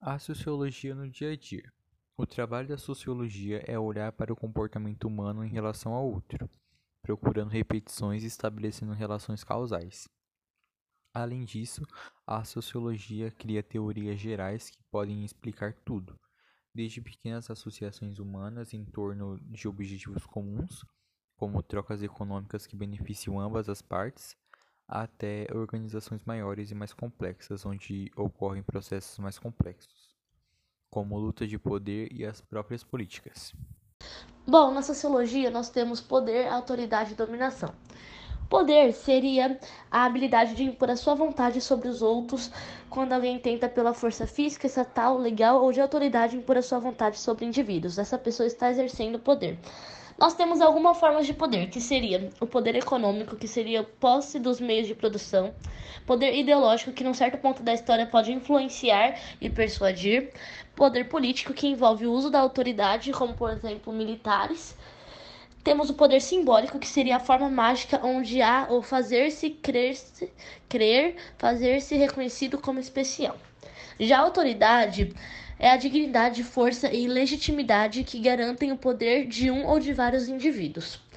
A sociologia no dia a dia. O trabalho da sociologia é olhar para o comportamento humano em relação ao outro, procurando repetições e estabelecendo relações causais. Além disso, a sociologia cria teorias gerais que podem explicar tudo, desde pequenas associações humanas em torno de objetivos comuns, como trocas econômicas que beneficiam ambas as partes, até organizações maiores e mais complexas, onde ocorrem processos mais complexos, como luta de poder e as próprias políticas. Bom, na sociologia nós temos poder, autoridade e dominação. Poder seria a habilidade de impor a sua vontade sobre os outros quando alguém tenta, pela força física, estatal, legal ou de autoridade, impor a sua vontade sobre indivíduos. Essa pessoa está exercendo poder nós temos algumas formas de poder, que seria o poder econômico, que seria posse dos meios de produção, poder ideológico, que num certo ponto da história pode influenciar e persuadir, poder político, que envolve o uso da autoridade, como por exemplo militares. Temos o poder simbólico, que seria a forma mágica onde há o fazer-se crer, crer fazer-se reconhecido como especial. Já a autoridade é a dignidade, força e legitimidade que garantem o poder de um ou de vários indivíduos.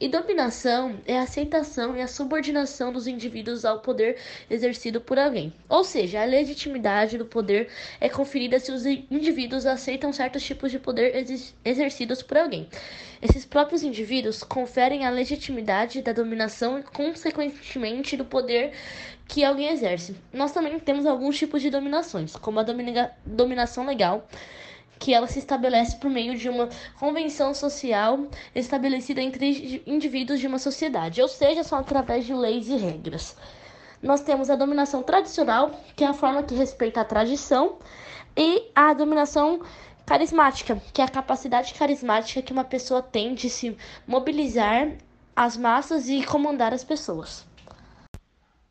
E dominação é a aceitação e a subordinação dos indivíduos ao poder exercido por alguém. Ou seja, a legitimidade do poder é conferida se os indivíduos aceitam certos tipos de poder exercidos por alguém. Esses próprios indivíduos conferem a legitimidade da dominação e, consequentemente, do poder que alguém exerce. Nós também temos alguns tipos de dominações, como a dominação legal que ela se estabelece por meio de uma convenção social estabelecida entre indivíduos de uma sociedade, ou seja, são através de leis e regras. Nós temos a dominação tradicional, que é a forma que respeita a tradição, e a dominação carismática, que é a capacidade carismática que uma pessoa tem de se mobilizar as massas e comandar as pessoas.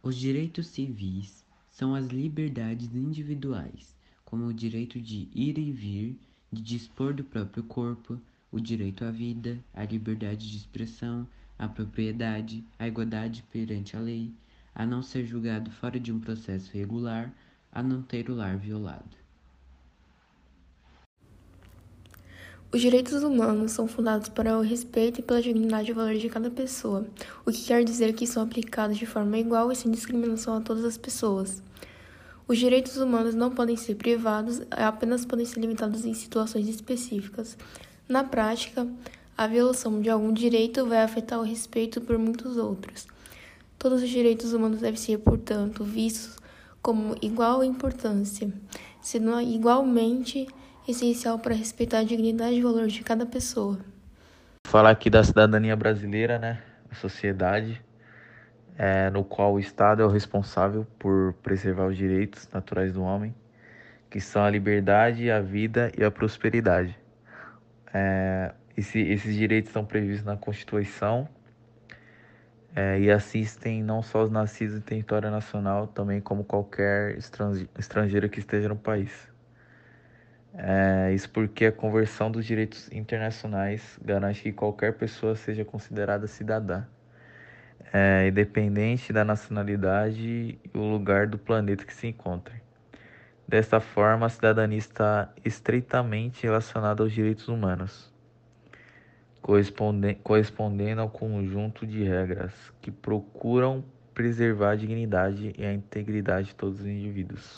Os direitos civis são as liberdades individuais como o direito de ir e vir, de dispor do próprio corpo, o direito à vida, à liberdade de expressão, à propriedade, à igualdade perante a lei, a não ser julgado fora de um processo regular, a não ter o lar violado. Os direitos humanos são fundados para o respeito e pela dignidade e valor de cada pessoa, o que quer dizer que são aplicados de forma igual e sem discriminação a todas as pessoas. Os direitos humanos não podem ser privados, apenas podem ser limitados em situações específicas. Na prática, a violação de algum direito vai afetar o respeito por muitos outros. Todos os direitos humanos devem ser, portanto, vistos como igual importância, sendo igualmente essencial para respeitar a dignidade e valor de cada pessoa. Falar aqui da cidadania brasileira, né? A sociedade é, no qual o Estado é o responsável por preservar os direitos naturais do homem, que são a liberdade, a vida e a prosperidade. É, esse, esses direitos estão previstos na Constituição é, e assistem não só os nascidos em território nacional, também como qualquer estrangeiro que esteja no país. É, isso porque a conversão dos direitos internacionais garante que qualquer pessoa seja considerada cidadã é, independente da nacionalidade e o lugar do planeta que se encontre. Desta forma, a cidadania está estreitamente relacionada aos direitos humanos, correspondendo ao conjunto de regras que procuram preservar a dignidade e a integridade de todos os indivíduos.